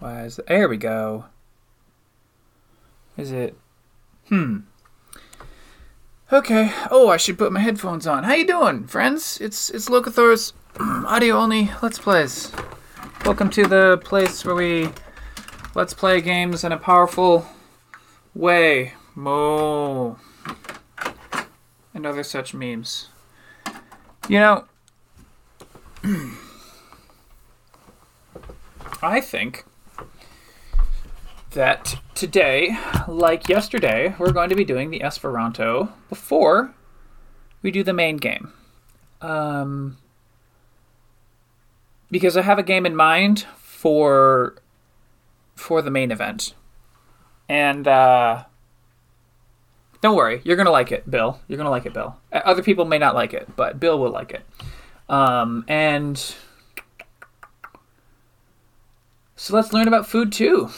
Why is? There we go. Is it? Hmm. Okay. Oh, I should put my headphones on. How you doing, friends? It's it's Locathor's audio only Let's Plays. Welcome to the place where we let's play games in a powerful way. Mo. And other such memes. You know, I think that today, like yesterday, we're going to be doing the Esperanto before we do the main game. Um, because I have a game in mind for for the main event, and uh, don't worry, you're gonna like it, Bill. You're gonna like it, Bill. Uh, Other people may not like it, but Bill will like it. Um, and so let's learn about food too.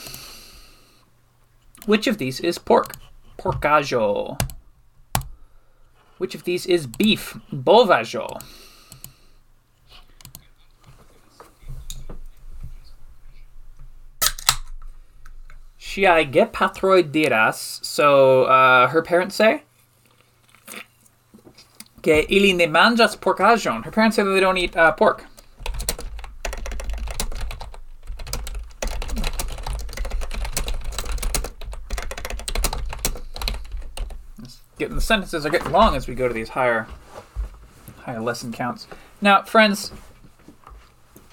Which of these is pork? Porcajo. Which of these is beef? Bovajo. Shia get patroi diras. So uh, her parents say que ili ne manjas porcajon. Her parents say that they don't eat uh, pork. Getting the sentences are getting long as we go to these higher higher lesson counts. Now, friends,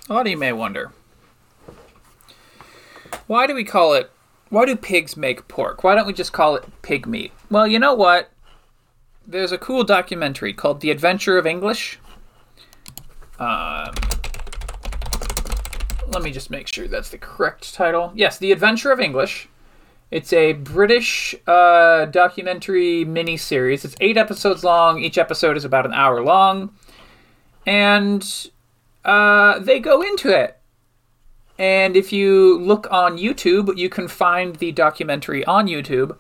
a lot of you may wonder why do we call it why do pigs make pork? Why don't we just call it pig meat? Well, you know what? There's a cool documentary called The Adventure of English. Um, let me just make sure that's the correct title. Yes, The Adventure of English. It's a British uh, documentary miniseries. It's eight episodes long. Each episode is about an hour long. And uh, they go into it. And if you look on YouTube, you can find the documentary on YouTube.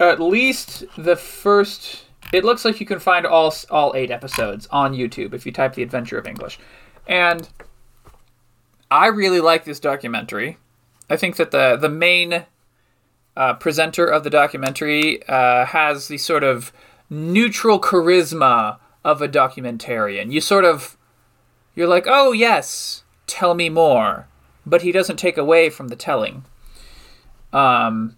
At least the first. It looks like you can find all all eight episodes on YouTube if you type "The Adventure of English," and I really like this documentary. I think that the the main uh, presenter of the documentary uh, has the sort of neutral charisma of a documentarian. You sort of you're like, oh yes, tell me more, but he doesn't take away from the telling. Um,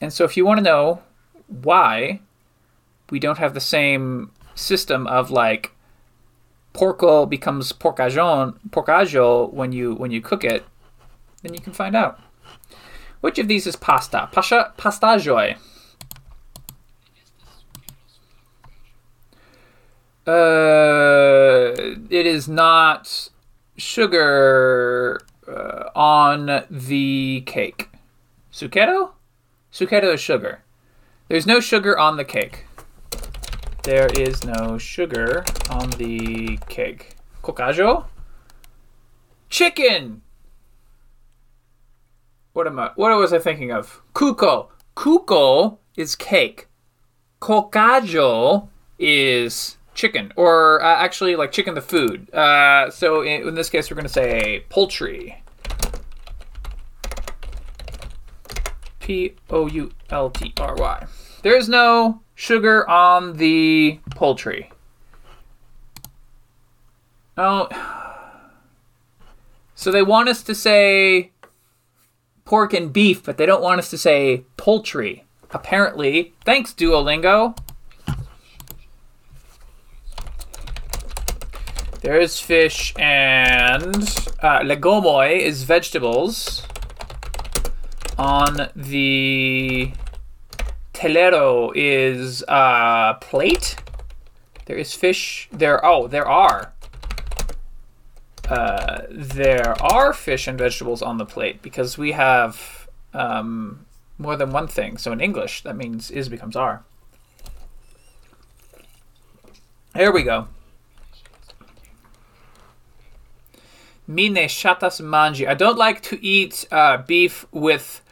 and so if you want to know why we don't have the same system of like porco becomes porcajon porcajo when you when you cook it, then you can find out. Which of these is pasta? Pasha pastajoi. Uh, it is not sugar uh, on the cake. Suketo? Suketo is sugar. There's no sugar on the cake. There is no sugar on the cake. Kokajo? Chicken! What am I what was I thinking of? Kuko. Kuko is cake. Kokajo is chicken, or uh, actually like chicken the food. Uh, so in, in this case, we're going to say poultry. P O U L T R Y. There is no sugar on the poultry. Oh. So they want us to say pork and beef, but they don't want us to say poultry. Apparently, thanks Duolingo. There is fish and uh, legomoi is vegetables. On the telero is uh, plate. There is fish. There oh there are. Uh, there are fish and vegetables on the plate because we have um, more than one thing. So in English, that means is becomes are. Here we go. Mine shatas manji. I don't like to eat uh, beef with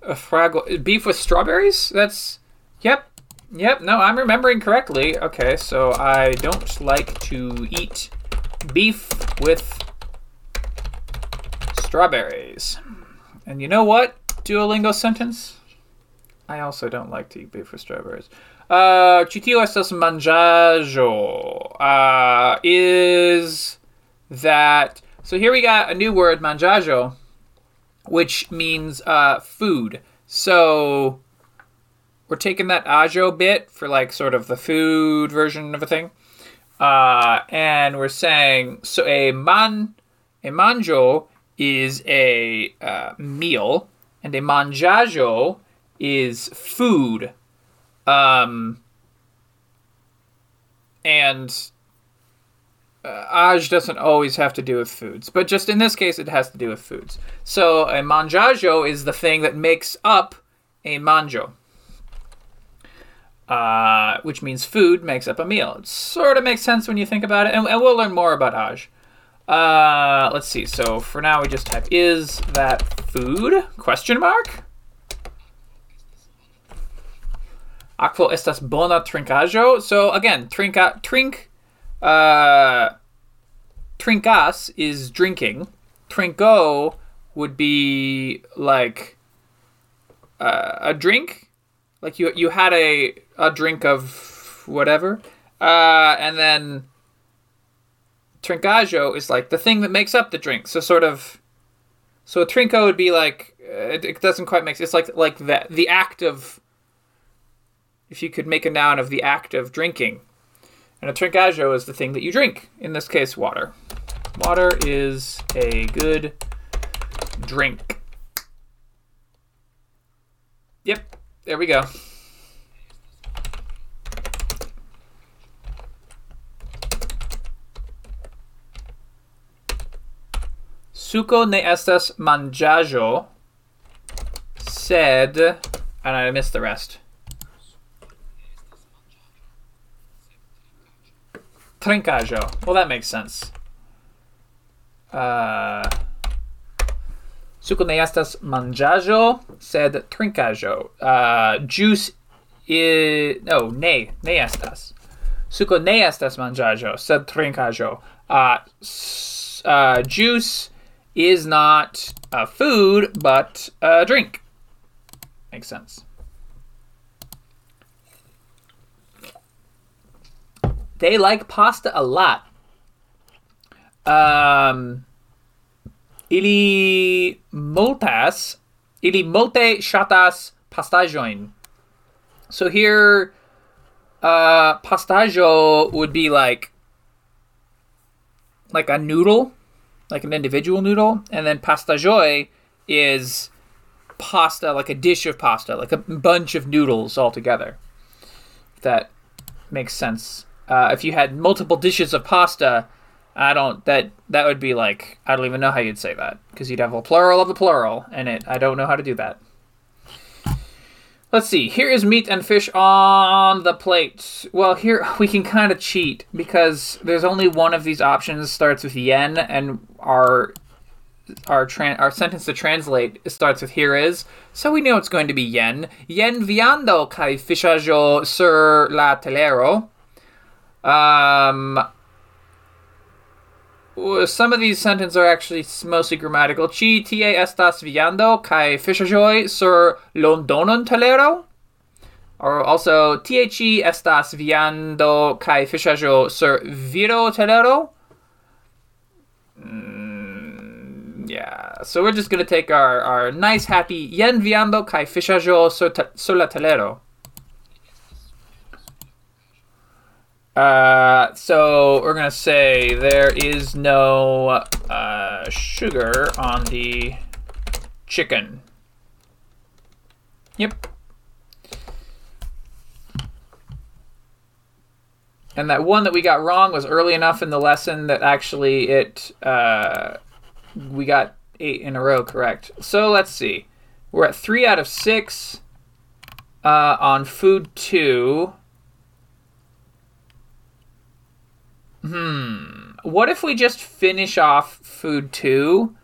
a fraggle. Beef with strawberries? That's. Yep. Yep. No, I'm remembering correctly. Okay, so I don't like to eat beef with strawberries. And you know what? Duolingo sentence. I also don't like to eat beef with strawberries. Uh, ĉi tio estas manĝaĵo. Uh, is that so? Here we got a new word, manĝaĵo, which means uh, food. So we're taking that ajo bit for like sort of the food version of a thing, uh, and we're saying so a man a manjo is a uh, meal, and a manjajo is food. Um, and uh, aj doesn't always have to do with foods, but just in this case, it has to do with foods. So a manjajo is the thing that makes up a manjo. Uh, which means food makes up a meal. It sort of makes sense when you think about it, and, and we'll learn more about aj. Uh, let's see. So for now, we just type is that food? Question mark. Akvo estas bona trinkaĵo. So again, trinka trink. Uh, trinkas is drinking. Trinko would be like uh, a drink, like you you had a a drink of whatever, uh, and then trincajo is like the thing that makes up the drink. So sort of, so a trinco would be like uh, it, it, doesn't quite make. Sense. It's like like the the act of. If you could make a noun of the act of drinking, and a trincajo is the thing that you drink. In this case, water. Water is a good drink. Yep, there we go. Suko ne estas manĝaĵo, sed and I missed the rest. Trinkajo. Well, that makes sense. Uh, suko ne estas manĝaĵo, sed trinkaĵo. Uh, juice is no ne ne estas. Suko ne estas manĝaĵo, sed trinkaĵo. Uh, uh, juice is not a food, but a drink. Makes sense. They like pasta a lot. Um, ili multas, ili multe shatas pastajoin. So here, uh, pastajo would be like, like a noodle like an individual noodle, and then pastajoj is pasta, like a dish of pasta, like a bunch of noodles all together. If that makes sense. Uh, if you had multiple dishes of pasta, I don't that that would be like I don't even know how you'd say that because you'd have a plural of the plural and it. I don't know how to do that. Let's see. Here is meat and fish on the plate. Well, here we can kind of cheat because there's only one of these options starts with yen, and our our our sentence to translate starts with here is. So we know it's going to be yen. Yen viando kai fishajo sur la telero. Um, some of these sentences are actually mostly grammatical. Chi tie estas viando kai fiŝaĵoj sur Londonon telero. Or also tie chi estas viando kai fiŝaĵo sur viro telero. Mm, yeah, so we're just gonna take our, our nice happy yen viando kai fiŝaĵo sur, sur la telero. Uh, so we're gonna say there is no uh, sugar on the chicken. Yep. And that one that we got wrong was early enough in the lesson that actually it uh, we got eight in a row correct. So let's see. We're at three out of six uh, on food two. Hmm. What if we just finish off food two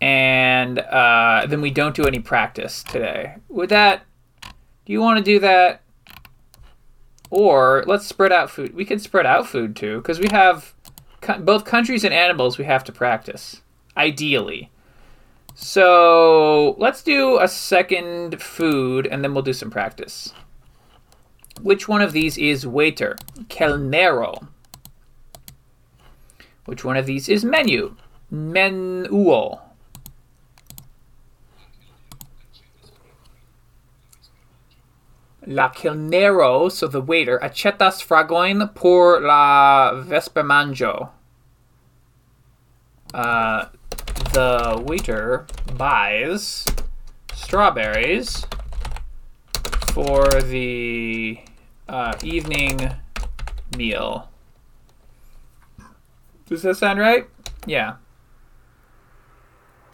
and uh, then we don't do any practice today? Would that. Do you want to do that? Or let's spread out food. We could spread out food too because we have both countries and animals we have to practice. Ideally. So let's do a second food and then we'll do some practice. Which one of these is waiter? Kelnero. Which one of these is menu? Menuo. La kelnero, so the waiter, achetas fragoin por la vespermanjo. Uh, the waiter buys strawberries for the uh, evening meal. Does that sound right? Yeah.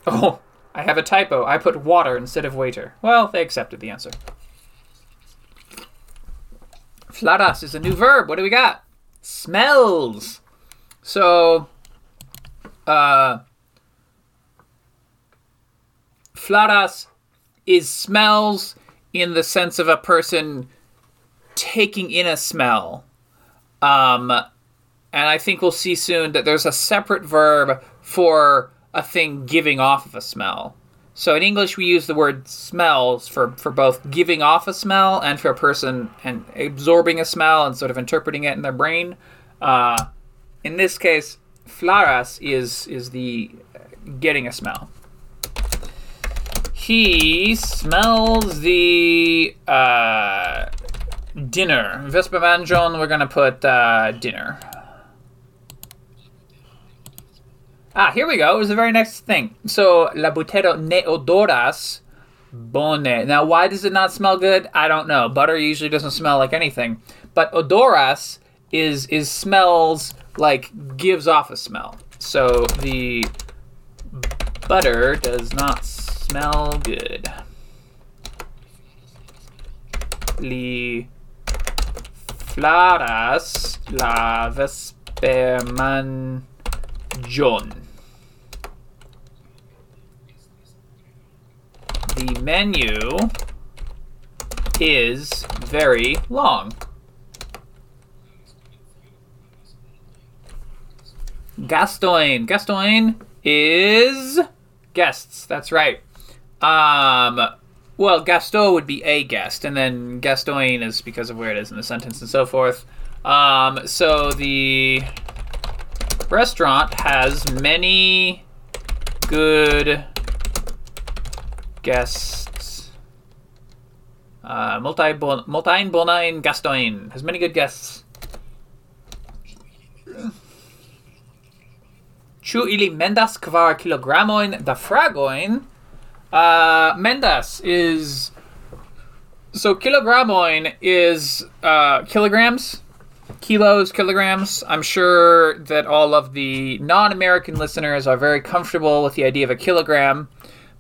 Oh, I have a typo. I put water instead of waiter. Well, they accepted the answer. Flaras is a new verb. What do we got? Smells. So, uh, flaras is smells in the sense of a person taking in a smell. Um, and I think we'll see soon that there's a separate verb for a thing giving off of a smell. So in English, we use the word smells for, for both giving off a smell and for a person and absorbing a smell and sort of interpreting it in their brain. Uh, in this case, flaras is is the getting a smell. He smells the uh, dinner. Vespermanjon, we're gonna put uh, dinner. Ah, here we go. It was the very next thing. So, la butero ne odoras bone. Now, why does it not smell good? I don't know. Butter usually doesn't smell like anything, but odoras is is smells like gives off a smell. So the butter does not smell good. Li flaras la vesperman The menu is very long. Gastoin. Gastoin is guests. That's right. Um, well, Gasto would be a guest, and then Gastoin is because of where it is in the sentence and so forth. Um, so the restaurant has many good guests. Uh, multi multi bonain gastoin has many good guests. Chu ili mendas kvar kilogramoin da fragoin. Uh, mendas is so kilogramoin is uh, kilograms, kilos, kilograms. I'm sure that all of the non-American listeners are very comfortable with the idea of a kilogram,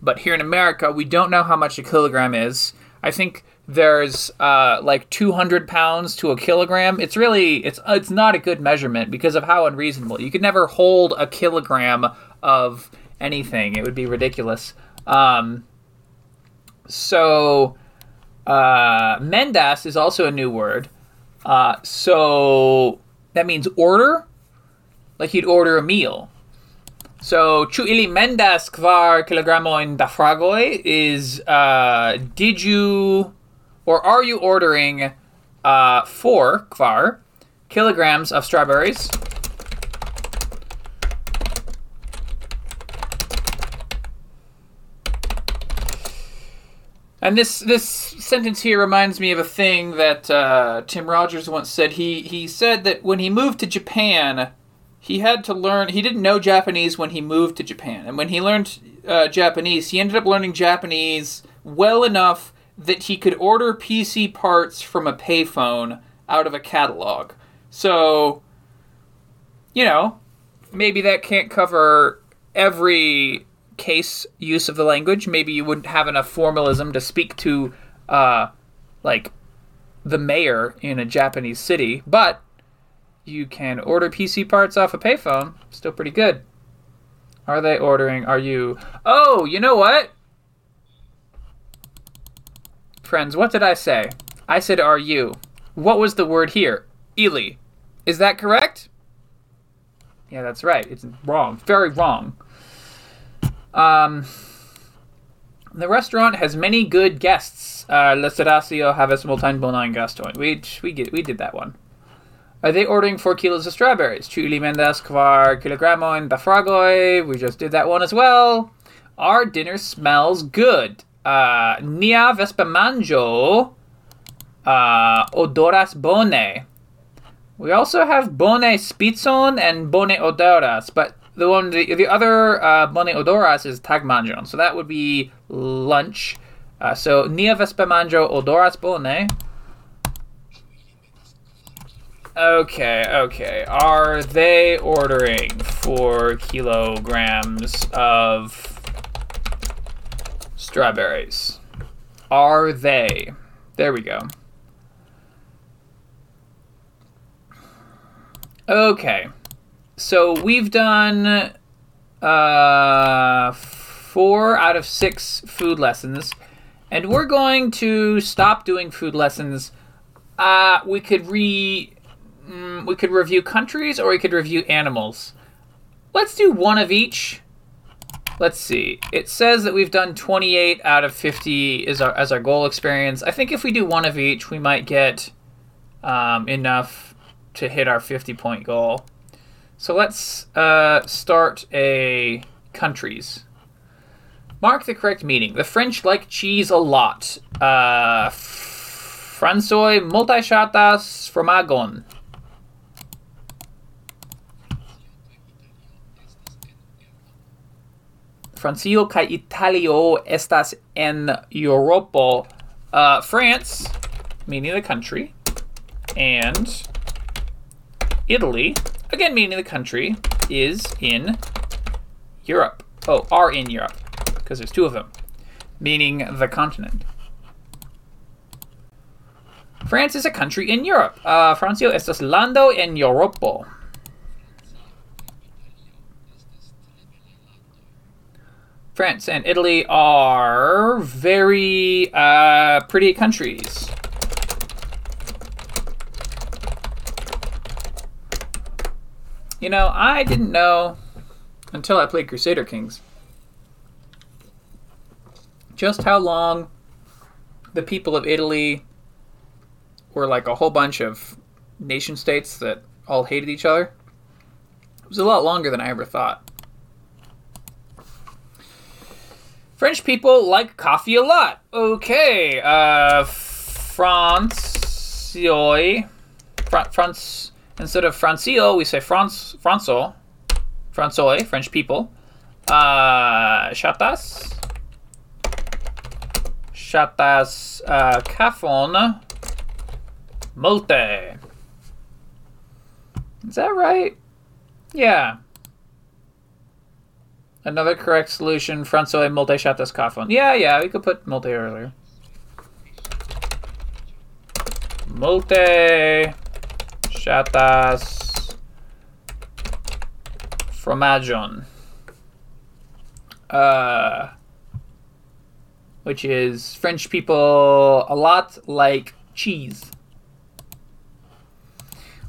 but here in America, we don't know how much a kilogram is. I think there's uh, like 200 pounds to a kilogram. It's really it's it's not a good measurement because of how unreasonable. You could never hold a kilogram of anything. It would be ridiculous. Um, so uh, mendas is also a new word. Uh, so that means order, like you'd order a meal. So chu ili mendas kvar da is uh, did you or are you ordering uh, four kvar kilograms of strawberries? And this this sentence here reminds me of a thing that uh, Tim Rogers once said. He he said that when he moved to Japan, he had to learn. He didn't know Japanese when he moved to Japan, and when he learned uh, Japanese, he ended up learning Japanese well enough that he could order PC parts from a payphone out of a catalog. So, you know, maybe that can't cover every case use of the language. Maybe you wouldn't have enough formalism to speak to, uh, like, the mayor in a Japanese city, but you can order PC parts off a payphone. Still pretty good. Are they ordering? Are you? Oh, you know what? Friends, what did I say? I said, are you? What was the word here? Ili. Is that correct? Yeah, that's right. It's wrong. Very wrong. Um, The restaurant has many good guests. Uh, L'Estacio havas multajn bonajn gastojn. We we get we did that one. Are they ordering four kilos of strawberries? Ili mendas kvar kilogramojn da fragoj? We just did that one as well. Our dinner smells good. Uh, nia vespermanĝo uh, odoras bone. We also have bone spitzon and bone odoras, but the one the, the other uh, bone odoras is tagmanjon, so that would be lunch. Uh, so nia vespermanĝo odoras bone. Okay, okay. Are they ordering four kilograms of strawberries? Are they? There we go. Okay. So we've done uh, four out of six food lessons, and we're going to stop doing food lessons. Uh, we could re mm, we could review countries or we could review animals. Let's do one of each. Let's see. It says that we've done 28 out of 50 is our, as our goal experience. I think if we do one of each, we might get um, enough to hit our 50 point goal. So let's uh, start a countries. Mark the correct meaning. The French like cheese a lot. Uh, François multichatas fromagon. Francio kaj Italio estas en Europo. Uh, France, meaning the country, and Italy, again meaning the country, is in Europe. Oh, are in Europe, because there's two of them, meaning the continent. France is a country in Europe. Uh, Francio estas lando en Europo. France and Italy are very uh, pretty countries. You know, I didn't know until I played Crusader Kings just how long the people of Italy were like a whole bunch of nation states that all hated each other. It was a lot longer than I ever thought. French people like coffee a lot. Okay, uh, Francioi, Fra- France. Instead of Francio, we say France, Franco, François, French people. Uh, chatas, chatas, uh, cafon, multe. Is that right? Yeah. Another correct solution, François multe chatas cafon. Yeah, yeah, we could put multi earlier. Multi chatas fromagion. Uh, which is French people a lot like cheese.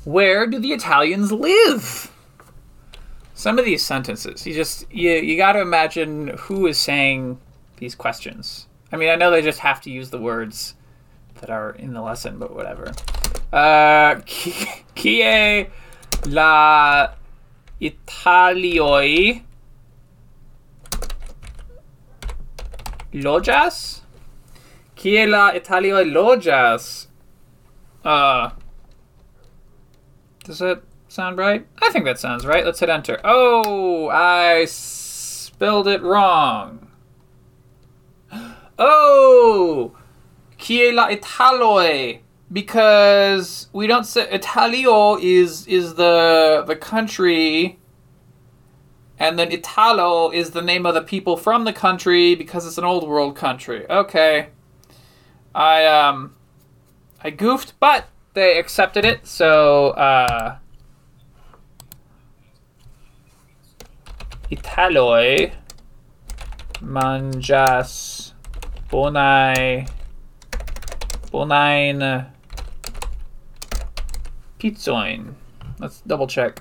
Where do the Italians live? Some of these sentences, you just you you got to imagine who is saying these questions. I mean, I know they just have to use the words that are in the lesson, but whatever. Uh, qui est la Italioi lojas? Qui est la Italioi lojas? Uh, does that sound right? I think that sounds right. Let's hit enter. Oh, I spelled it wrong. Oh, qui la Italoi? Because we don't say Italio is is the the country, and then Italo is the name of the people from the country because it's an old world country. Okay, I um, I goofed, but they accepted it, so uh, Italoi manjas bonai bonain pizzoin. Let's double check.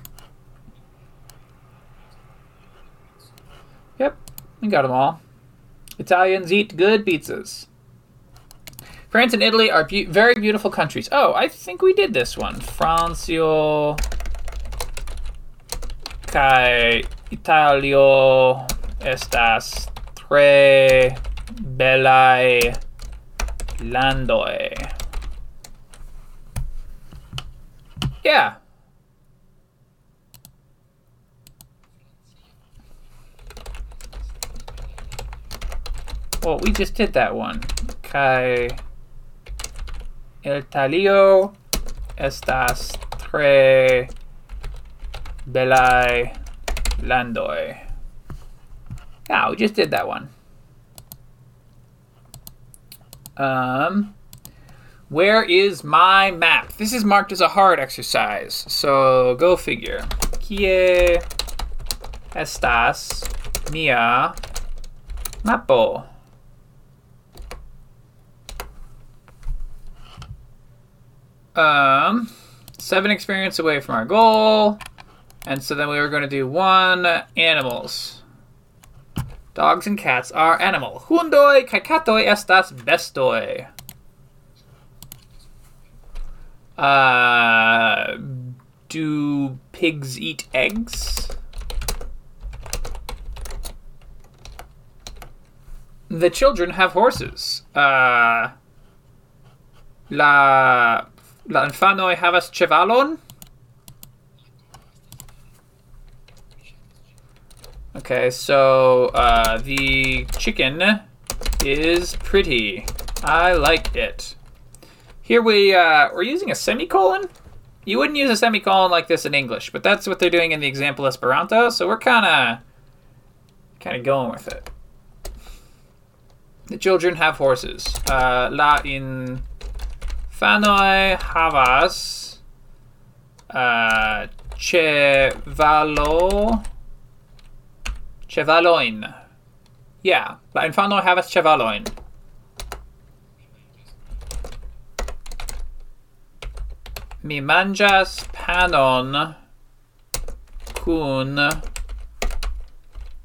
Yep, we got them all. Italians eat good pizzas. France and Italy are be- very beautiful countries. Oh, I think we did this one. Francio kai Italio estas tre belai landoi. Yeah. Well, we just did that one. Kai Italio estas tre belai landoi. Yeah, we just did that one. Um, where is my map? This is marked as a hard exercise, so go figure. Kie estas mia mapo? Um, seven experience away from our goal. And so then we were going to do one animals. Dogs and cats are animal. Hundoi kai katoi estas bestoi. Uh, do pigs eat eggs? The children have horses. Uh, la la infanoj havas ĉevalon? Okay, so uh, the chicken is pretty. I like it. Here we uh, we're using a semicolon. You wouldn't use a semicolon like this in English, but that's what they're doing in the example Esperanto. So we're kind of kind of going with it. The children have horses. Uh, la infanoj havas uh, Chevalojn. Yeah, la infanoj havas ĉevalojn. Mi manĝas panon kun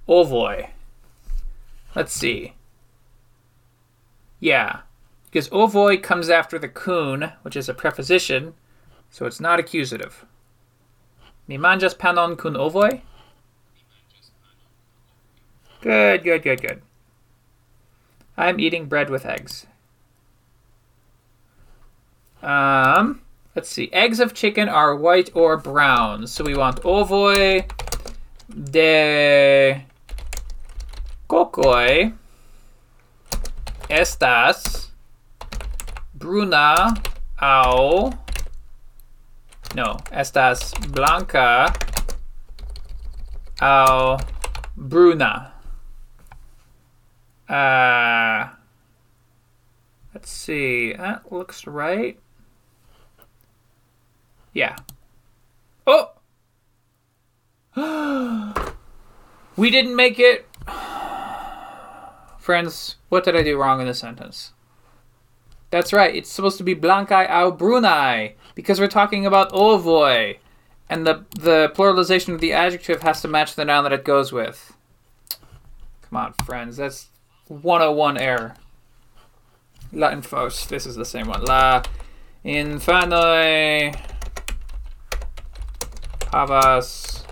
ovoj. Let's see. Yeah, because ovoi comes after the kun, which is a preposition, so it's not accusative. Mi manĝas panon kun ovoj? Good, good, good, good. I'm eating bread with eggs. Um, let's see. Eggs of chicken are white or brown. So we want ovoi de kokoi estas bruna au no, estas blanca au bruna. Uh, let's see. That looks right. Yeah. Oh! we didn't make it. Friends, what did I do wrong in the sentence? That's right, it's supposed to be blancai au brunai, because we're talking about ovoi, and the, the pluralization of the adjective has to match the noun that it goes with. Come on, friends, that's 101 error. La infos, this is the same one. La infanoi havas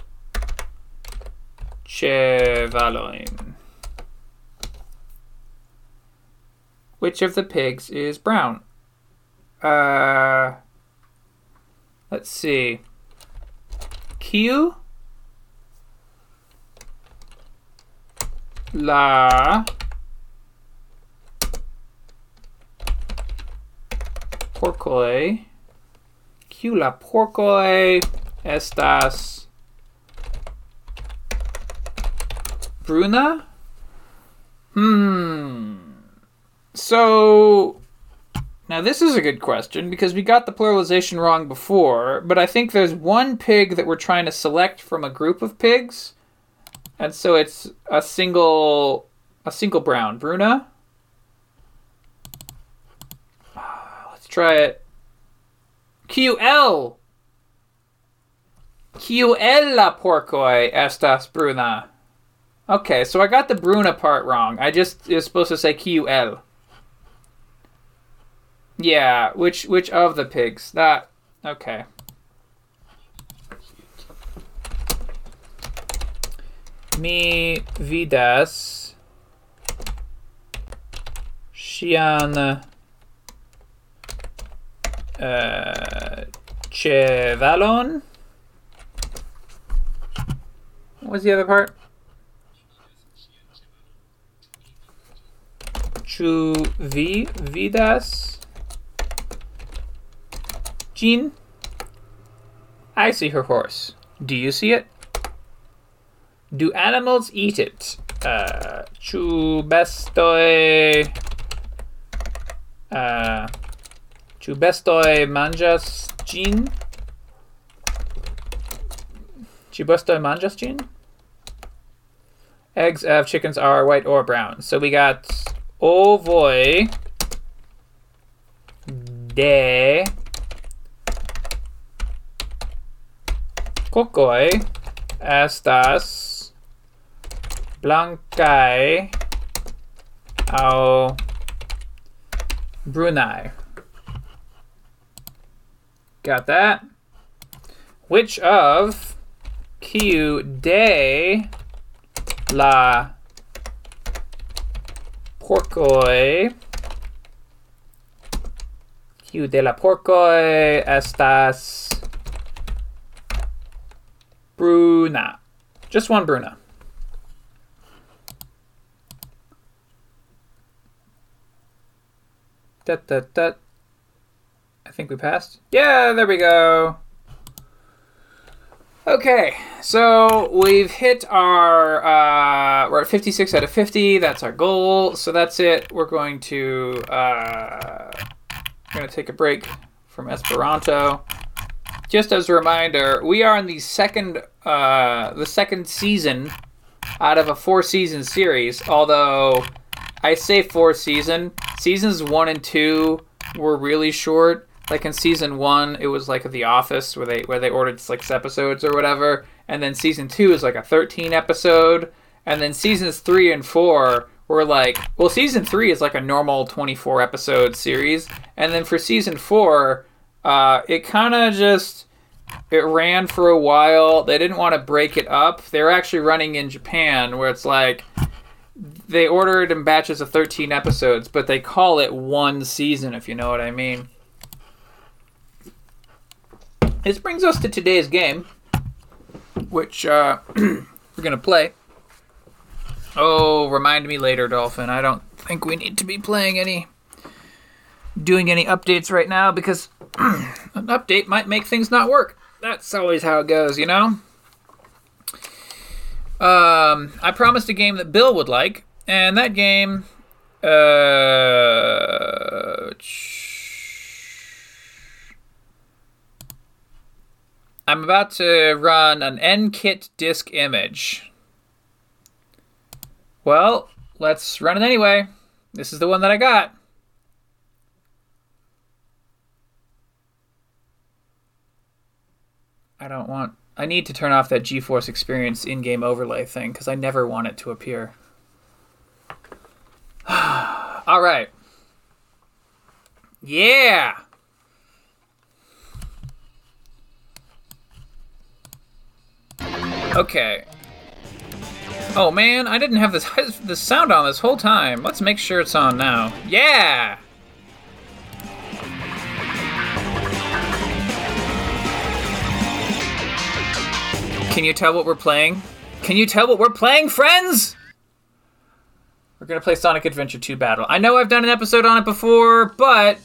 chevalojn. Which of the pigs is brown? Uh, let's see. Q. La porcoi. Q la porcoi estas bruna? Hmm. So now this is a good question because we got the pluralization wrong before, but I think there's one pig that we're trying to select from a group of pigs. And so it's a single a single brown. Bruna? Try it. QL. QL la porcoi estas bruna. Okay, so I got the Bruna part wrong. I just is supposed to say Q L. Yeah, which which of the pigs? That okay. Mi vidas Shian uh, Chevalon. What was the other part? Chu vi vidas. Jean, I see her horse. Do you see it? Do animals eat it? Uh, chu bestoi. Uh, chu bestoi manjas Jean? Chu bestoi manjas Jean? Eggs of chickens are white or brown. So we got ovoi de Kokoi estas blancai au brunai. Got that? Which of Q de la porcoi Q de la porcoi estas Bruna. Just one Bruna. Da, da, da. I think we passed. Yeah, there we go. Okay, so we've hit our, uh, we're at 56 out of 50. That's our goal. So that's it. We're going to, uh, we're going to take a break from Esperanto just as a reminder, we are in the second uh, the second season out of a four season series. Although I say four season, seasons one and two were really short. Like in season one, it was like The Office where they where they ordered six episodes or whatever, and then season two is like a thirteen episode, and then seasons three and four were like well, season three is like a normal twenty four episode series, and then for season four uh, it kind of just it ran for a while. They didn't want to break it up. They were actually running in Japan, where it's like they ordered in batches of 13 episodes, but they call it one season, if you know what I mean. This brings us to today's game, which uh, we're going to play. Oh, remind me later, Dolphin. I don't think we need to be playing any doing any updates right now because an update might make things not work. That's always how it goes, you know? Um, I promised a game that Bill would like, and that game. Uh, I'm about to run an NKit disk image. Well, let's run it anyway. This is the one that I got. I don't want. I need to turn off that GeForce Experience in-game overlay thing because I never want it to appear. All right. Yeah. Okay. Oh man, I didn't have this the sound on this whole time. Let's make sure it's on now. Yeah. Can you tell what we're playing? Can you tell what we're playing, friends? We're gonna play Sonic Adventure 2 Battle. I know I've done an episode on it before, but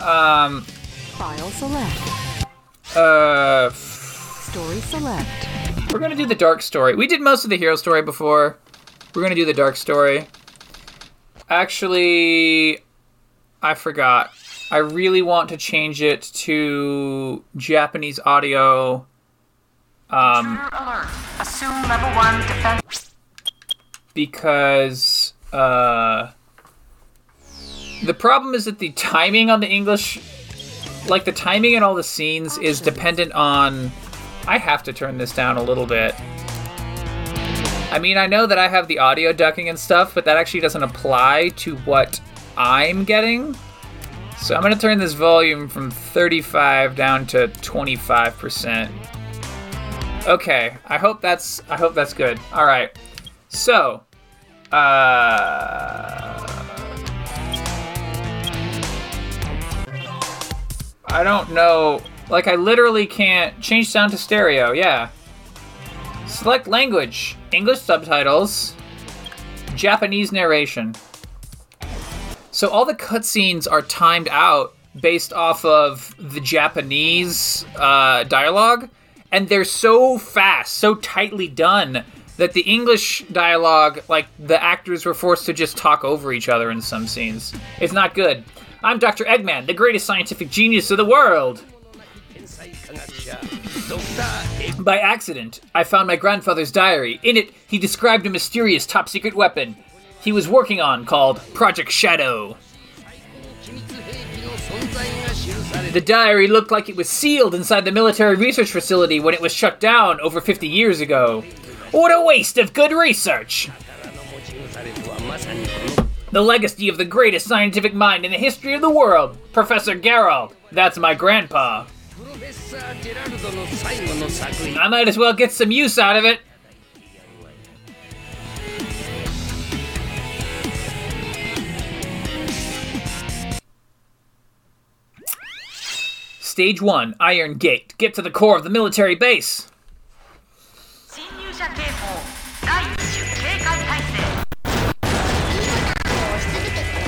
um File select. Uh Story select. We're gonna do the dark story. We did most of the hero story before. We're gonna do the dark story. Actually, I forgot. I really want to change it to Japanese audio um. Assume level one defense. Because uh, the problem is that the timing on the English, like the timing in all the scenes, is dependent on. I have to turn this down a little bit. I mean, I know that I have the audio ducking and stuff, but that actually doesn't apply to what I'm getting. So I'm gonna turn this volume from 35 down to 25%. Okay, I hope that's I hope that's good. All right, so uh, I don't know. Like I literally can't change sound to stereo. Yeah. Select language: English subtitles, Japanese narration. So all the cutscenes are timed out based off of the Japanese uh, dialogue, and they're so fast, so tightly done that the English dialogue, like the actors were forced to just talk over each other in some scenes. It's not good. I'm Dr. Eggman, the greatest scientific genius of the world. By accident, I found my grandfather's diary. In it, he described a mysterious top secret weapon he was working on called Project Shadow. The diary looked like it was sealed inside the military research facility when it was shut down over 50 years ago. What a waste of good research! The legacy of the greatest scientific mind in the history of the world, Professor Gerald. That's my grandpa. I might as well get some use out of it. Stage 1, Iron Gate. Get to the core of the military base.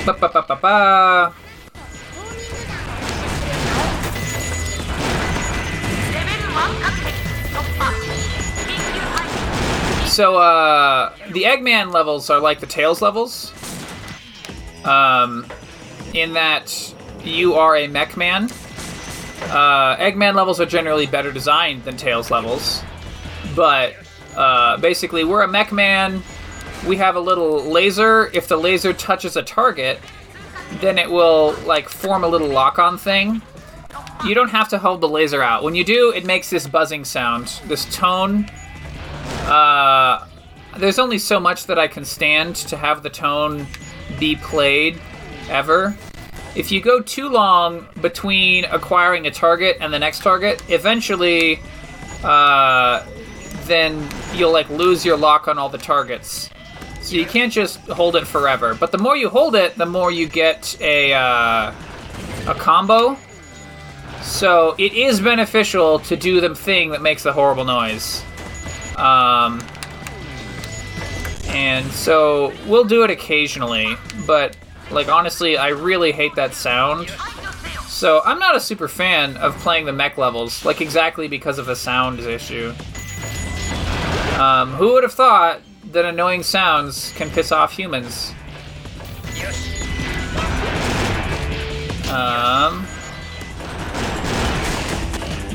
Ba, ba, ba, So, uh, the Eggman levels are like the Tails levels. Um, in that you are a mech man. Uh, Eggman levels are generally better designed than Tails levels. But, uh, basically, we're a mech man. We have a little laser. If the laser touches a target, then it will, like, form a little lock on thing. You don't have to hold the laser out. When you do, it makes this buzzing sound, this tone uh, there's only so much that I can stand to have the tone be played ever. If you go too long between acquiring a target and the next target, eventually, uh, then you'll like lose your lock on all the targets. So you can't just hold it forever. But the more you hold it, the more you get a uh, a combo. So it is beneficial to do the thing that makes the horrible noise. Um, and so we'll do it occasionally, but like honestly, I really hate that sound. So I'm not a super fan of playing the mech levels, like exactly because of the sound issue. Um, who would have thought that annoying sounds can piss off humans? Um,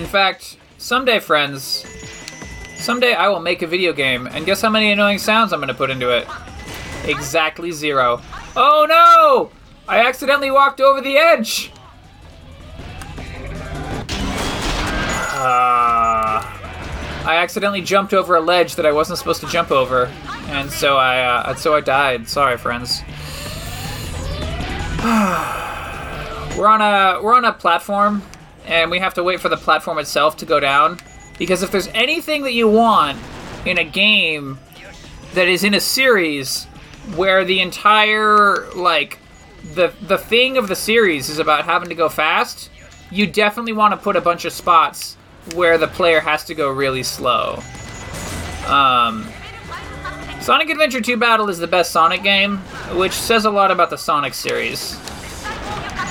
in fact, someday, friends, Someday I will make a video game, and guess how many annoying sounds I'm gonna put into it? Exactly zero. Oh no! I accidentally walked over the edge! Uh, I accidentally jumped over a ledge that I wasn't supposed to jump over, and so I, uh, so I died. Sorry, friends. we're on a we're on a platform, and we have to wait for the platform itself to go down. Because if there's anything that you want in a game that is in a series where the entire like the the thing of the series is about having to go fast, you definitely want to put a bunch of spots where the player has to go really slow. Um, Sonic Adventure 2 Battle is the best Sonic game, which says a lot about the Sonic series.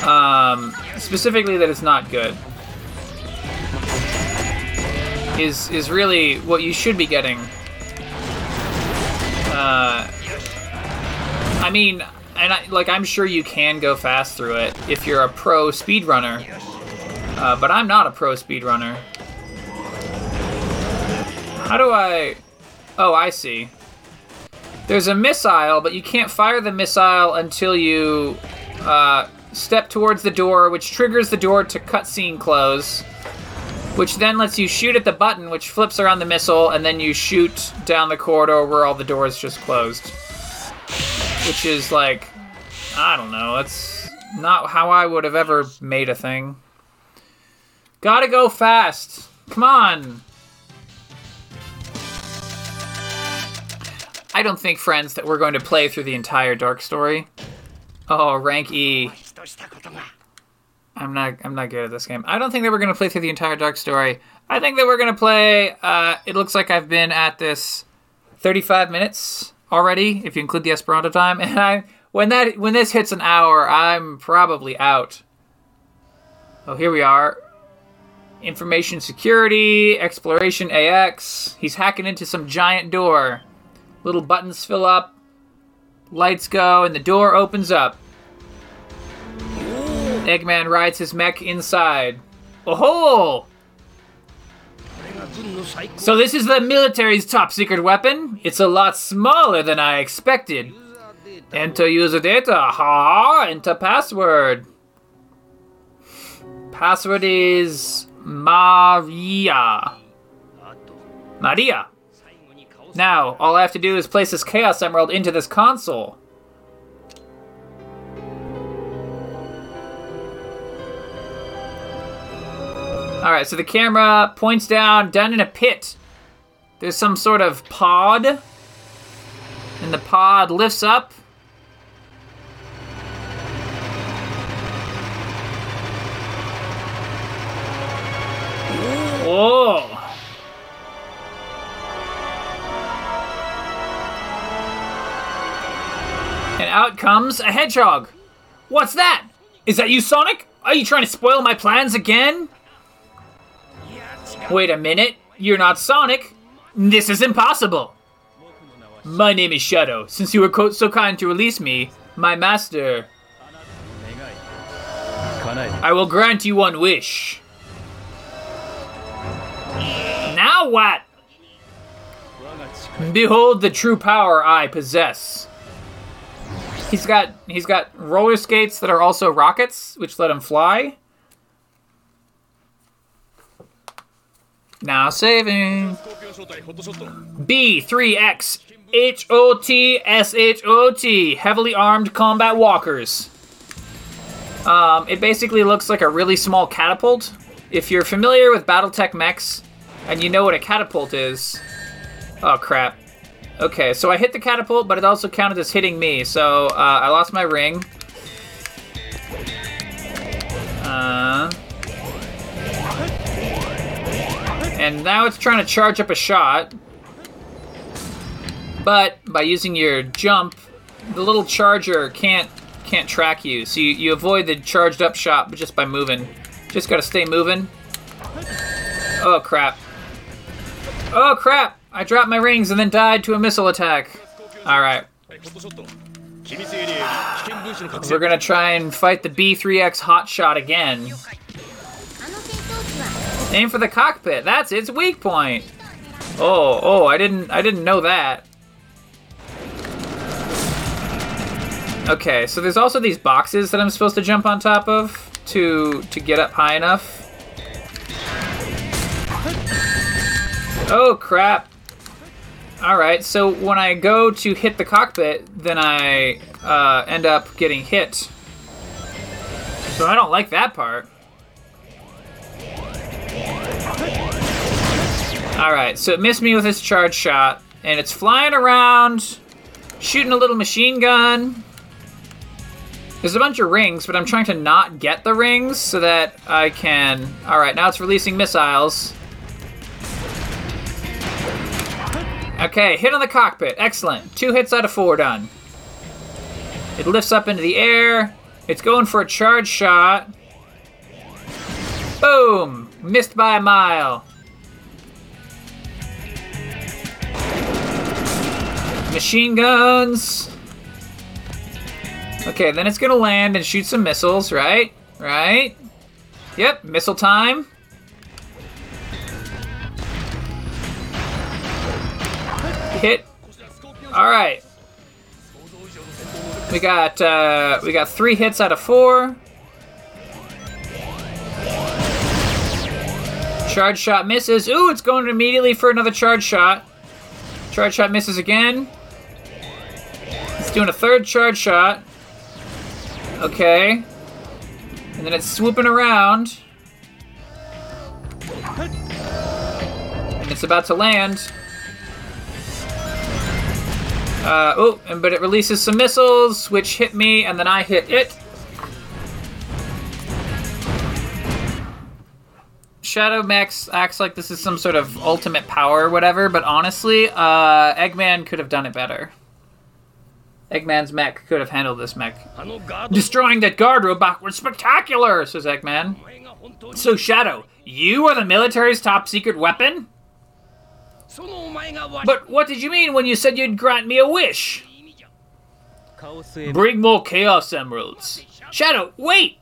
Um, specifically that it's not good is is really what you should be getting. Uh, I mean, and I, like I'm sure you can go fast through it if you're a pro speedrunner, uh, but I'm not a pro speedrunner. How do I? Oh, I see. There's a missile, but you can't fire the missile until you uh, step towards the door, which triggers the door to cutscene close. Which then lets you shoot at the button, which flips around the missile, and then you shoot down the corridor where all the doors just closed. Which is like, I don't know, that's not how I would have ever made a thing. Gotta go fast. Come on. I don't think, friends, that we're going to play through the entire Dark Story. Oh, rank E. I'm not I'm not good at this game. I don't think that we're gonna play through the entire Dark Story. I think that we're gonna play. Uh, it looks like I've been at this 35 minutes already, if you include the Esperanto time. And I when that when this hits an hour, I'm probably out. Oh, here we are. Information security, exploration AX. He's hacking into some giant door. Little buttons fill up, lights go, and the door opens up. Eggman rides his mech inside. Oh! So this is the military's top secret weapon. It's a lot smaller than I expected. Enter user data. Ha! Enter password. Password is Maria. Maria. Now, all I have to do is place this Chaos Emerald into this console. Alright, so the camera points down, down in a pit. There's some sort of pod. And the pod lifts up. Whoa! And out comes a hedgehog. What's that? Is that you, Sonic? Are you trying to spoil my plans again? Wait a minute, you're not Sonic. This is impossible. My name is Shadow. Since you were so kind to release me, my master. I will grant you one wish. Now what? Behold the true power I possess. He's got he's got roller skates that are also rockets, which let him fly. Now saving. B3X HOT SHOT Heavily Armed Combat Walkers. Um, it basically looks like a really small catapult. If you're familiar with Battletech mechs and you know what a catapult is. Oh crap. Okay, so I hit the catapult, but it also counted as hitting me, so uh, I lost my ring. Uh, And now it's trying to charge up a shot. But by using your jump, the little charger can't can't track you. So you, you avoid the charged up shot but just by moving. Just gotta stay moving. Oh crap. Oh crap! I dropped my rings and then died to a missile attack. Alright. We're gonna try and fight the B3X Hotshot again. Aim for the cockpit. That's its weak point. Oh, oh, I didn't I didn't know that. Okay, so there's also these boxes that I'm supposed to jump on top of to to get up high enough. Oh crap. All right, so when I go to hit the cockpit, then I uh, end up getting hit. So I don't like that part. Alright, so it missed me with its charge shot, and it's flying around, shooting a little machine gun. There's a bunch of rings, but I'm trying to not get the rings so that I can. Alright, now it's releasing missiles. Okay, hit on the cockpit. Excellent. Two hits out of four done. It lifts up into the air. It's going for a charge shot. Boom! Missed by a mile. Machine guns. Okay, then it's gonna land and shoot some missiles, right? Right? Yep, missile time. Hit. All right. We got uh, we got three hits out of four. Charge shot misses. Ooh, it's going immediately for another charge shot. Charge shot misses again. Doing a third charge shot. Okay. And then it's swooping around. And it's about to land. Uh, oh, and- but it releases some missiles, which hit me, and then I hit it. Shadow Max acts like this is some sort of ultimate power or whatever, but honestly, uh, Eggman could have done it better. Eggman's mech could have handled this mech. Destroying that guard robot was spectacular, says Eggman. So, Shadow, you are the military's top secret weapon? But what did you mean when you said you'd grant me a wish? Bring more Chaos Emeralds. Shadow, wait!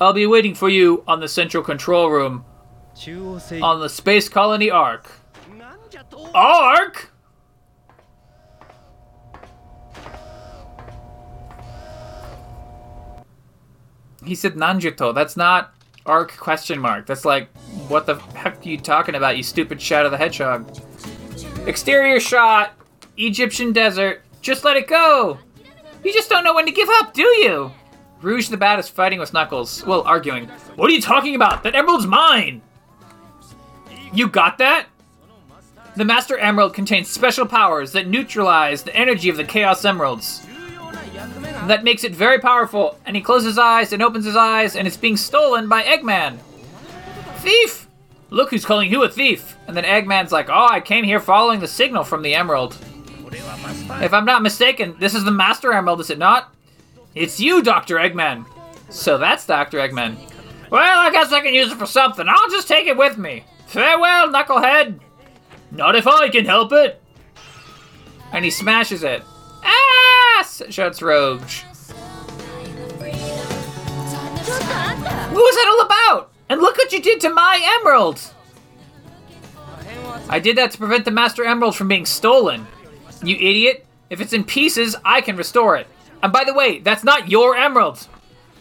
I'll be waiting for you on the central control room on the Space Colony Ark. Ark? He said Nanjito. That's not arc question mark. That's like, what the heck are you talking about, you stupid Shadow the Hedgehog? Exterior shot, Egyptian desert. Just let it go. You just don't know when to give up, do you? Rouge the Bat is fighting with Knuckles. Well, arguing. What are you talking about? That emerald's mine! You got that? The Master Emerald contains special powers that neutralize the energy of the Chaos Emeralds. That makes it very powerful, and he closes his eyes and opens his eyes, and it's being stolen by Eggman. Thief! Look who's calling you a thief! And then Eggman's like, Oh, I came here following the signal from the Emerald. If I'm not mistaken, this is the Master Emerald, is it not? It's you, Dr. Eggman. So that's Dr. Eggman. Well, I guess I can use it for something. I'll just take it with me. Farewell, Knucklehead. Not if I can help it. And he smashes it shouts Rouge. What was that all about? And look what you did to my emerald! I did that to prevent the Master Emerald from being stolen. You idiot! If it's in pieces, I can restore it. And by the way, that's not your emerald!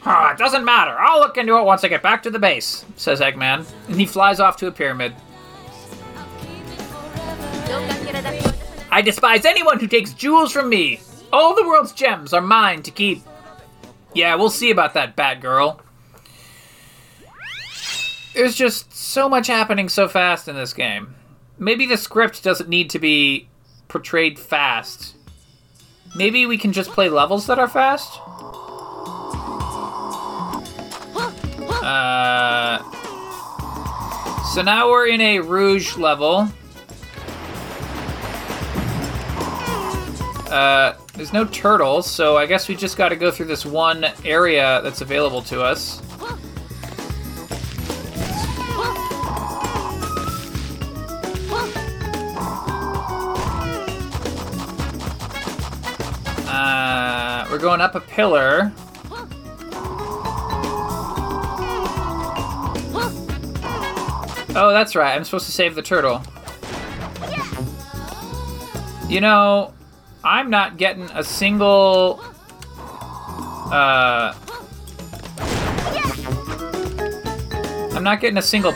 Huh, it doesn't matter. I'll look into it once I get back to the base, says Eggman. And he flies off to a pyramid. I despise anyone who takes jewels from me! All the world's gems are mine to keep. Yeah, we'll see about that, bad Batgirl. There's just so much happening so fast in this game. Maybe the script doesn't need to be portrayed fast. Maybe we can just play levels that are fast? Uh, so now we're in a Rouge level. Uh, there's no turtles, so I guess we just got to go through this one area that's available to us. Uh, we're going up a pillar. Oh, that's right. I'm supposed to save the turtle. You know, I'm not getting a single. Uh. I'm not getting a single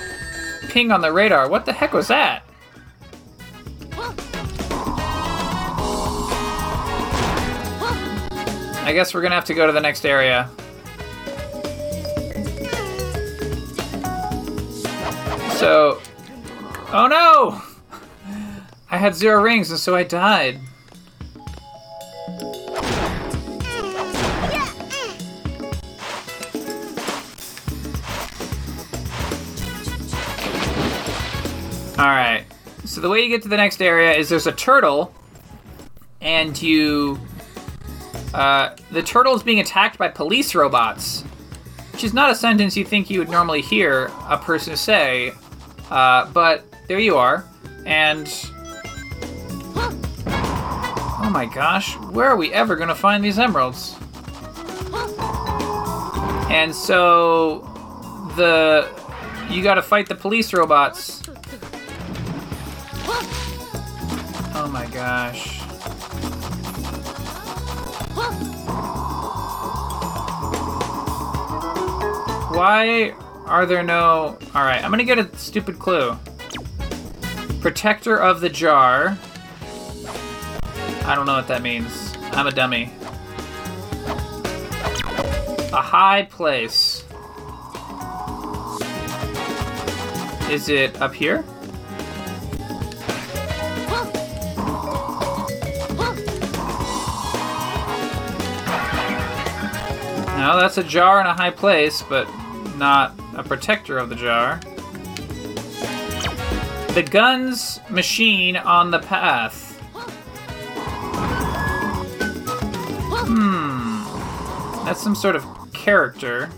ping on the radar. What the heck was that? I guess we're gonna have to go to the next area. So. Oh no! I had zero rings and so I died. So the way you get to the next area is there's a turtle, and you. Uh, the turtle is being attacked by police robots, which is not a sentence you think you would normally hear a person say, uh, but there you are. And. Oh my gosh, where are we ever gonna find these emeralds? And so. The. You gotta fight the police robots. Oh my gosh. Why Are there no. Alright, I'm gonna get a stupid clue. Protector of the jar. I don't know what that means. I'm a dummy. A high place. Is it up here? No, that's a jar in a high place, but not a protector of the jar. The guns machine on the path. Hmm. That's some sort of character.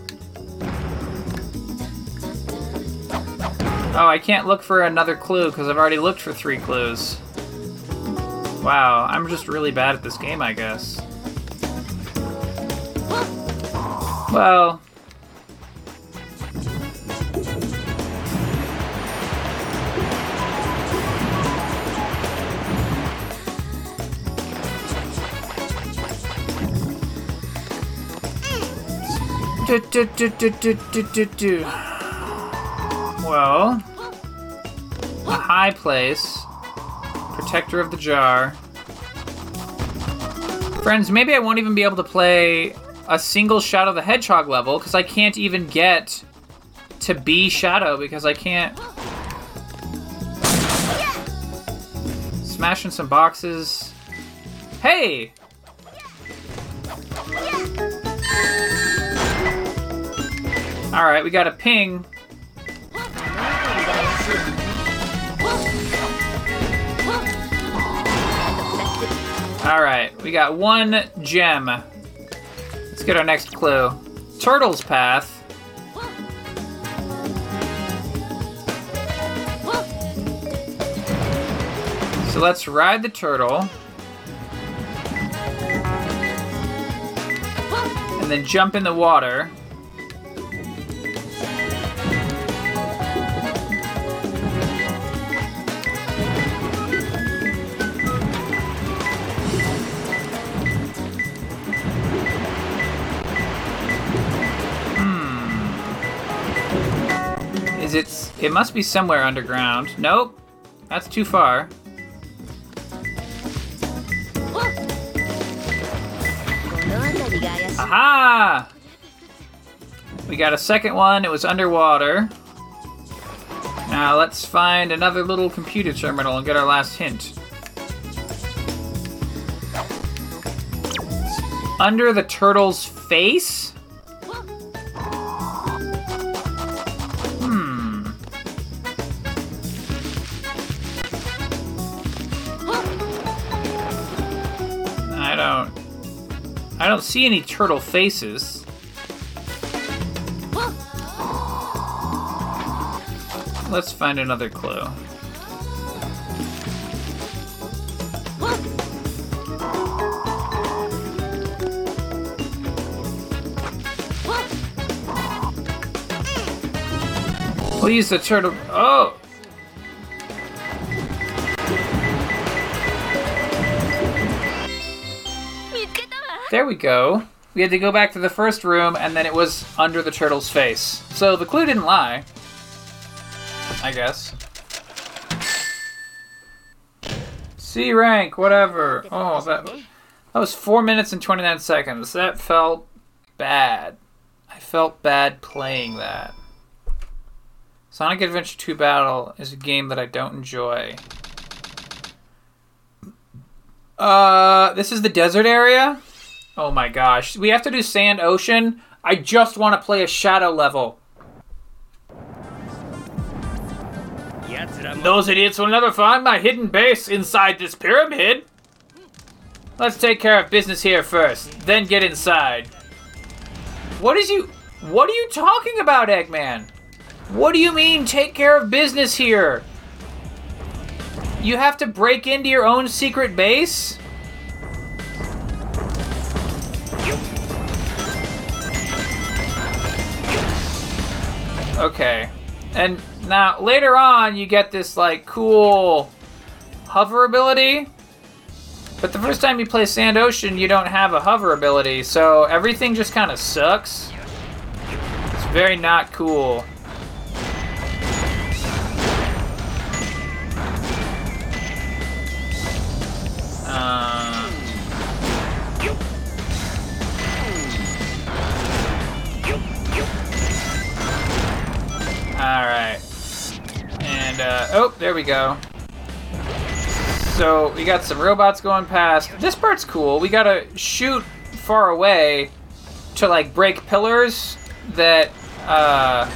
Oh, I can't look for another clue because I've already looked for three clues. Wow, I'm just really bad at this game, I guess. Well. Do, do, do, do, do, do, do, do. Well, a high place, protector of the jar. Friends, maybe I won't even be able to play a single Shadow the Hedgehog level because I can't even get to be Shadow because I can't. Smashing some boxes. Hey! Alright, we got a ping. Alright, we got one gem. Let's get our next clue. Turtle's Path. So let's ride the turtle. And then jump in the water. It? Must be somewhere underground. Nope, that's too far. Aha! We got a second one. It was underwater. Now let's find another little computer terminal and get our last hint. Under the turtle's face? Don't see any turtle faces. Let's find another clue. We'll use the turtle. Oh! There we go. We had to go back to the first room, and then it was under the turtle's face. So the clue didn't lie. I guess. C rank, whatever. Oh, that, that was 4 minutes and 29 seconds. That felt bad. I felt bad playing that. Sonic Adventure 2 Battle is a game that I don't enjoy. Uh, this is the desert area? Oh my gosh. We have to do Sand Ocean. I just want to play a shadow level. Those idiots will never find my hidden base inside this pyramid. Let's take care of business here first, then get inside. What is you. What are you talking about, Eggman? What do you mean, take care of business here? You have to break into your own secret base? Okay. And now later on you get this like cool hover ability. But the first time you play Sand Ocean, you don't have a hover ability, so everything just kind of sucks. It's very not cool. There we go. So, we got some robots going past. This part's cool. We gotta shoot far away to, like, break pillars that, uh,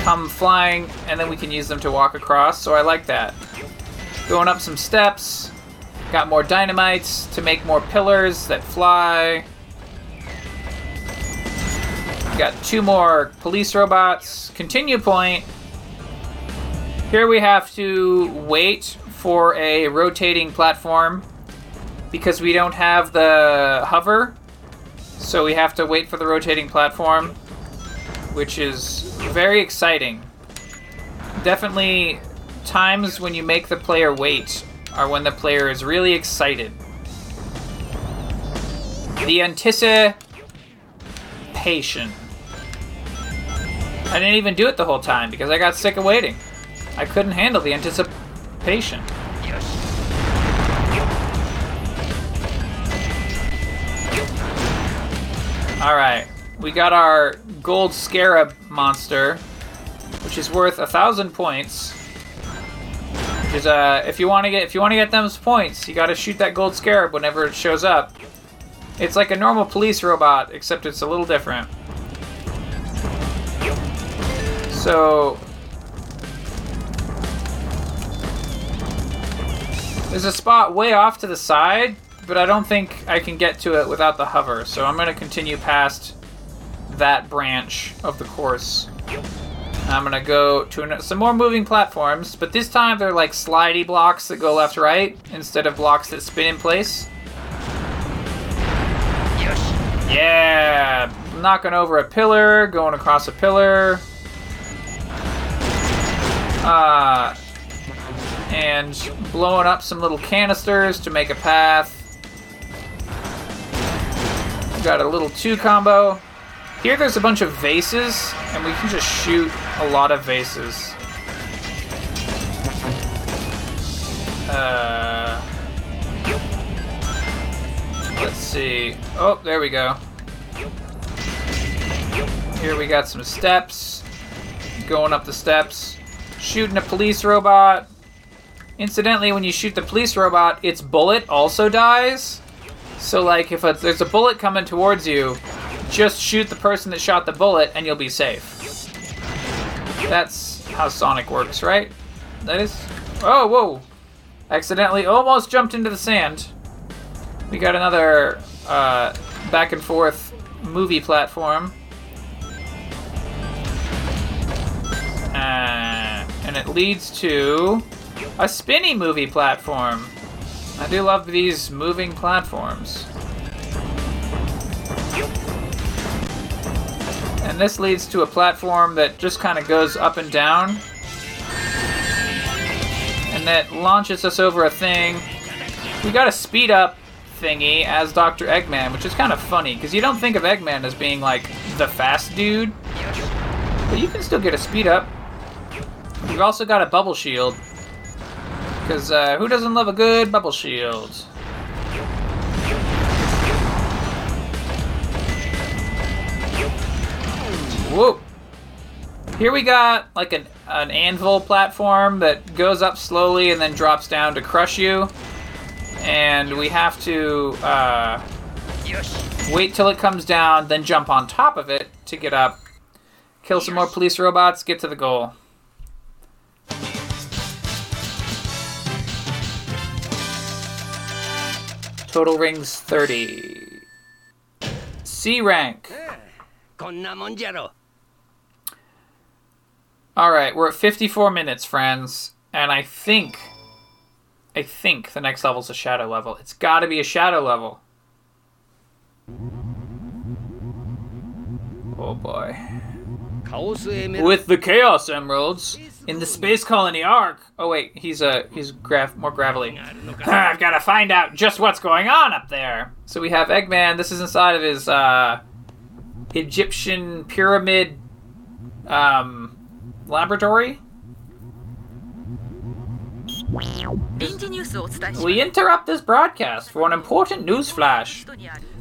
come flying, and then we can use them to walk across, so I like that. Going up some steps. Got more dynamites to make more pillars that fly. Got two more police robots. Continue point. Here we have to wait for a rotating platform because we don't have the hover. So we have to wait for the rotating platform, which is very exciting. Definitely times when you make the player wait are when the player is really excited. The anticipation. I didn't even do it the whole time because I got sick of waiting. I couldn't handle the anticipation. Alright, we got our gold scarab monster, which is worth a thousand points. Which is uh if you wanna get if you wanna get those points, you gotta shoot that gold scarab whenever it shows up. It's like a normal police robot, except it's a little different. So there's a spot way off to the side, but I don't think I can get to it without the hover. So I'm gonna continue past that branch of the course. I'm gonna go to an- some more moving platforms, but this time they're like slidey blocks that go left right instead of blocks that spin in place. Yeah, knocking over a pillar, going across a pillar. Uh, and blowing up some little canisters to make a path. Got a little two combo. Here there's a bunch of vases, and we can just shoot a lot of vases. Uh, let's see. Oh, there we go. Here we got some steps. Going up the steps. Shooting a police robot. Incidentally, when you shoot the police robot, its bullet also dies. So, like, if a, there's a bullet coming towards you, just shoot the person that shot the bullet and you'll be safe. That's how Sonic works, right? That is. Oh, whoa! Accidentally almost jumped into the sand. We got another uh, back and forth movie platform. Uh, and it leads to a spinny movie platform. I do love these moving platforms. And this leads to a platform that just kind of goes up and down. And that launches us over a thing. We got a speed up thingy as Dr. Eggman, which is kind of funny because you don't think of Eggman as being like the fast dude. But you can still get a speed up. You've also got a bubble shield. Because uh, who doesn't love a good bubble shield? Whoa. Here we got like an, an anvil platform that goes up slowly and then drops down to crush you. And we have to uh, wait till it comes down, then jump on top of it to get up. Kill some more police robots, get to the goal. Total rings 30. C rank. Alright, we're at 54 minutes, friends. And I think. I think the next level's a shadow level. It's gotta be a shadow level. Oh boy. With the Chaos Emeralds, in the space colony Ark. Oh wait, he's a uh, he's more gravelly. I've got to find out just what's going on up there. So we have Eggman. This is inside of his uh, Egyptian pyramid um, laboratory. We interrupt this broadcast for an important news flash.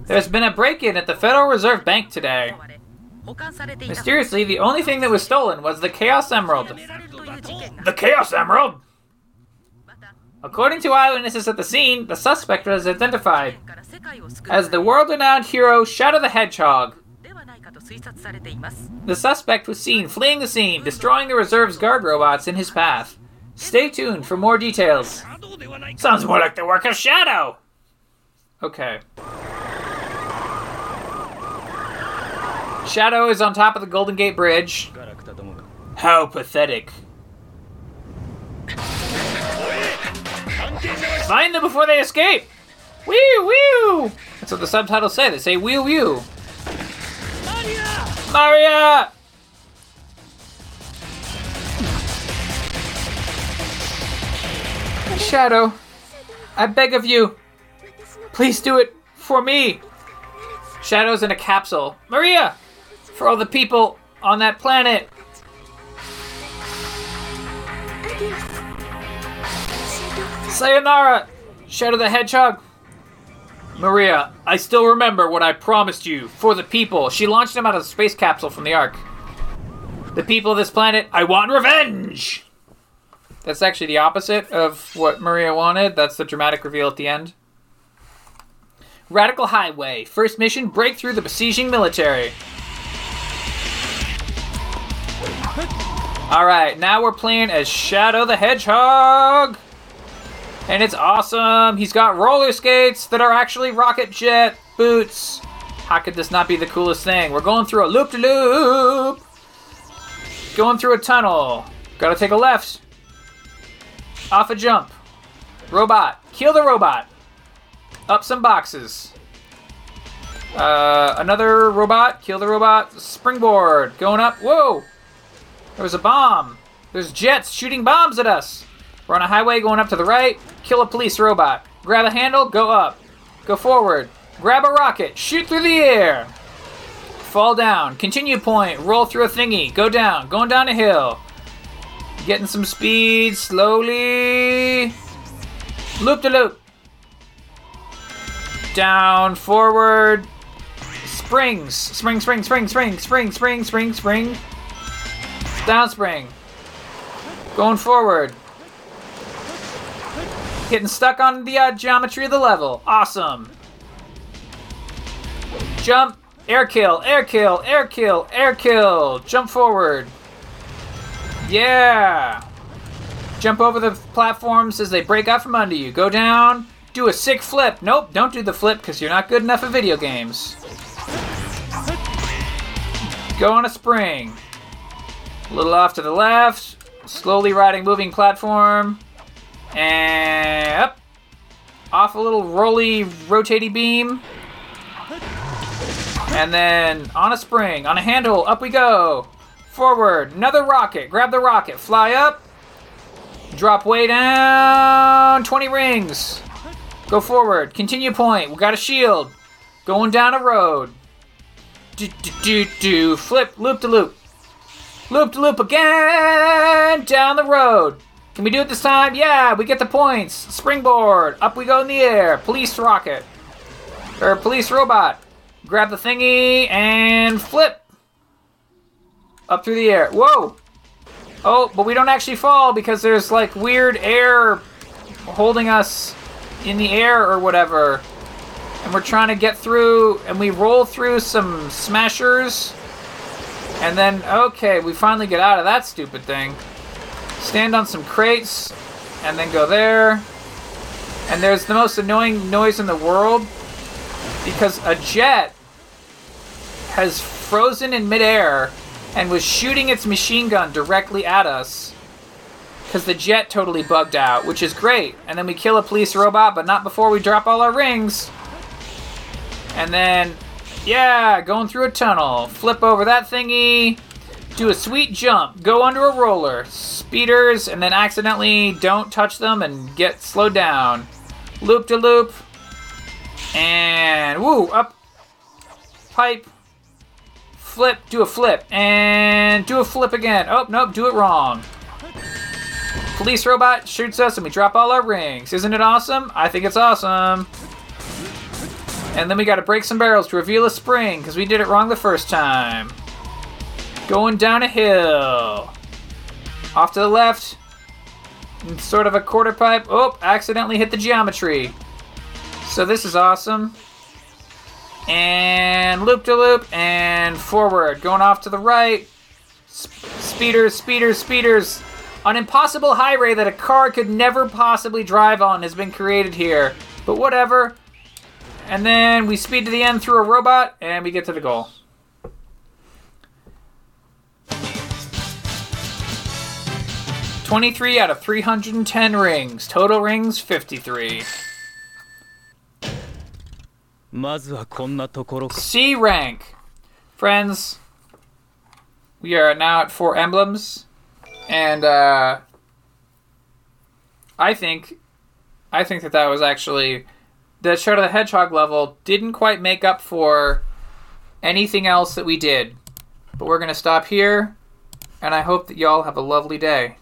There's been a break in at the Federal Reserve Bank today. Mysteriously, the only thing that was stolen was the Chaos Emerald. The Chaos Emerald? According to eyewitnesses at the scene, the suspect was identified as the world renowned hero Shadow the Hedgehog. The suspect was seen fleeing the scene, destroying the reserve's guard robots in his path. Stay tuned for more details. Sounds more like the work of Shadow! Okay. Shadow is on top of the Golden Gate Bridge. How pathetic. Find them before they escape! Wee wee! That's what the subtitles say. They say wee wee. Maria! Maria! Shadow, I beg of you, please do it for me. Shadow's in a capsule. Maria! For all the people on that planet. Sayonara, Shadow the Hedgehog. Maria, I still remember what I promised you for the people. She launched him out of the space capsule from the Ark. The people of this planet, I want revenge! That's actually the opposite of what Maria wanted. That's the dramatic reveal at the end. Radical Highway. First mission break through the besieging military. Alright, now we're playing as Shadow the Hedgehog! And it's awesome! He's got roller skates that are actually rocket jet boots! How could this not be the coolest thing? We're going through a loop de loop! Going through a tunnel. Gotta take a left. Off a jump. Robot. Kill the robot. Up some boxes. Uh, another robot. Kill the robot. Springboard. Going up. Whoa! There was a bomb. There's jets shooting bombs at us. We're on a highway going up to the right. Kill a police robot. Grab a handle. Go up. Go forward. Grab a rocket. Shoot through the air. Fall down. Continue point. Roll through a thingy. Go down. Going down a hill. Getting some speed slowly. Loop to loop. Down, forward. Springs. Spring, spring, spring, spring, spring, spring, spring, spring. Down spring. Going forward. Getting stuck on the uh, geometry of the level. Awesome. Jump. Air kill, air kill, air kill, air kill. Jump forward. Yeah. Jump over the platforms as they break out from under you. Go down. Do a sick flip. Nope, don't do the flip because you're not good enough at video games. Go on a spring. A little off to the left. Slowly riding moving platform. And up. Off a little rolly rotating beam. And then on a spring, on a handle, up we go. Forward, another rocket. Grab the rocket, fly up. Drop way down. 20 rings. Go forward, continue point. We got a shield. Going down a road. Do, do, do, do. Flip, loop to loop. Loop to loop again. Down the road. Can we do it this time? Yeah, we get the points. Springboard. Up we go in the air. Police rocket. Or police robot. Grab the thingy and flip. Up through the air. Whoa. Oh, but we don't actually fall because there's like weird air holding us in the air or whatever. And we're trying to get through and we roll through some smashers. And then, okay, we finally get out of that stupid thing. Stand on some crates and then go there. And there's the most annoying noise in the world because a jet has frozen in midair and was shooting its machine gun directly at us because the jet totally bugged out, which is great. And then we kill a police robot, but not before we drop all our rings. And then, yeah, going through a tunnel, flip over that thingy, do a sweet jump, go under a roller, speeders, and then accidentally don't touch them and get slowed down. Loop to loop, and woo, up, pipe, flip, do a flip, and do a flip again. Oh, nope, do it wrong. Police robot shoots us and we drop all our rings. Isn't it awesome? I think it's awesome. And then we gotta break some barrels to reveal a spring because we did it wrong the first time. Going down a hill. Off to the left, sort of a quarter pipe. Oh, accidentally hit the geometry. So this is awesome. And loop to loop and forward. Going off to the right. Sp- speeders, speeders, speeders. An impossible highway that a car could never possibly drive on has been created here. But whatever. And then we speed to the end through a robot, and we get to the goal. Twenty-three out of three hundred and ten rings. Total rings fifty-three. C rank. Friends, we are now at four emblems, and uh, I think, I think that that was actually the Shadow the Hedgehog level didn't quite make up for anything else that we did. But we're going to stop here and I hope that y'all have a lovely day.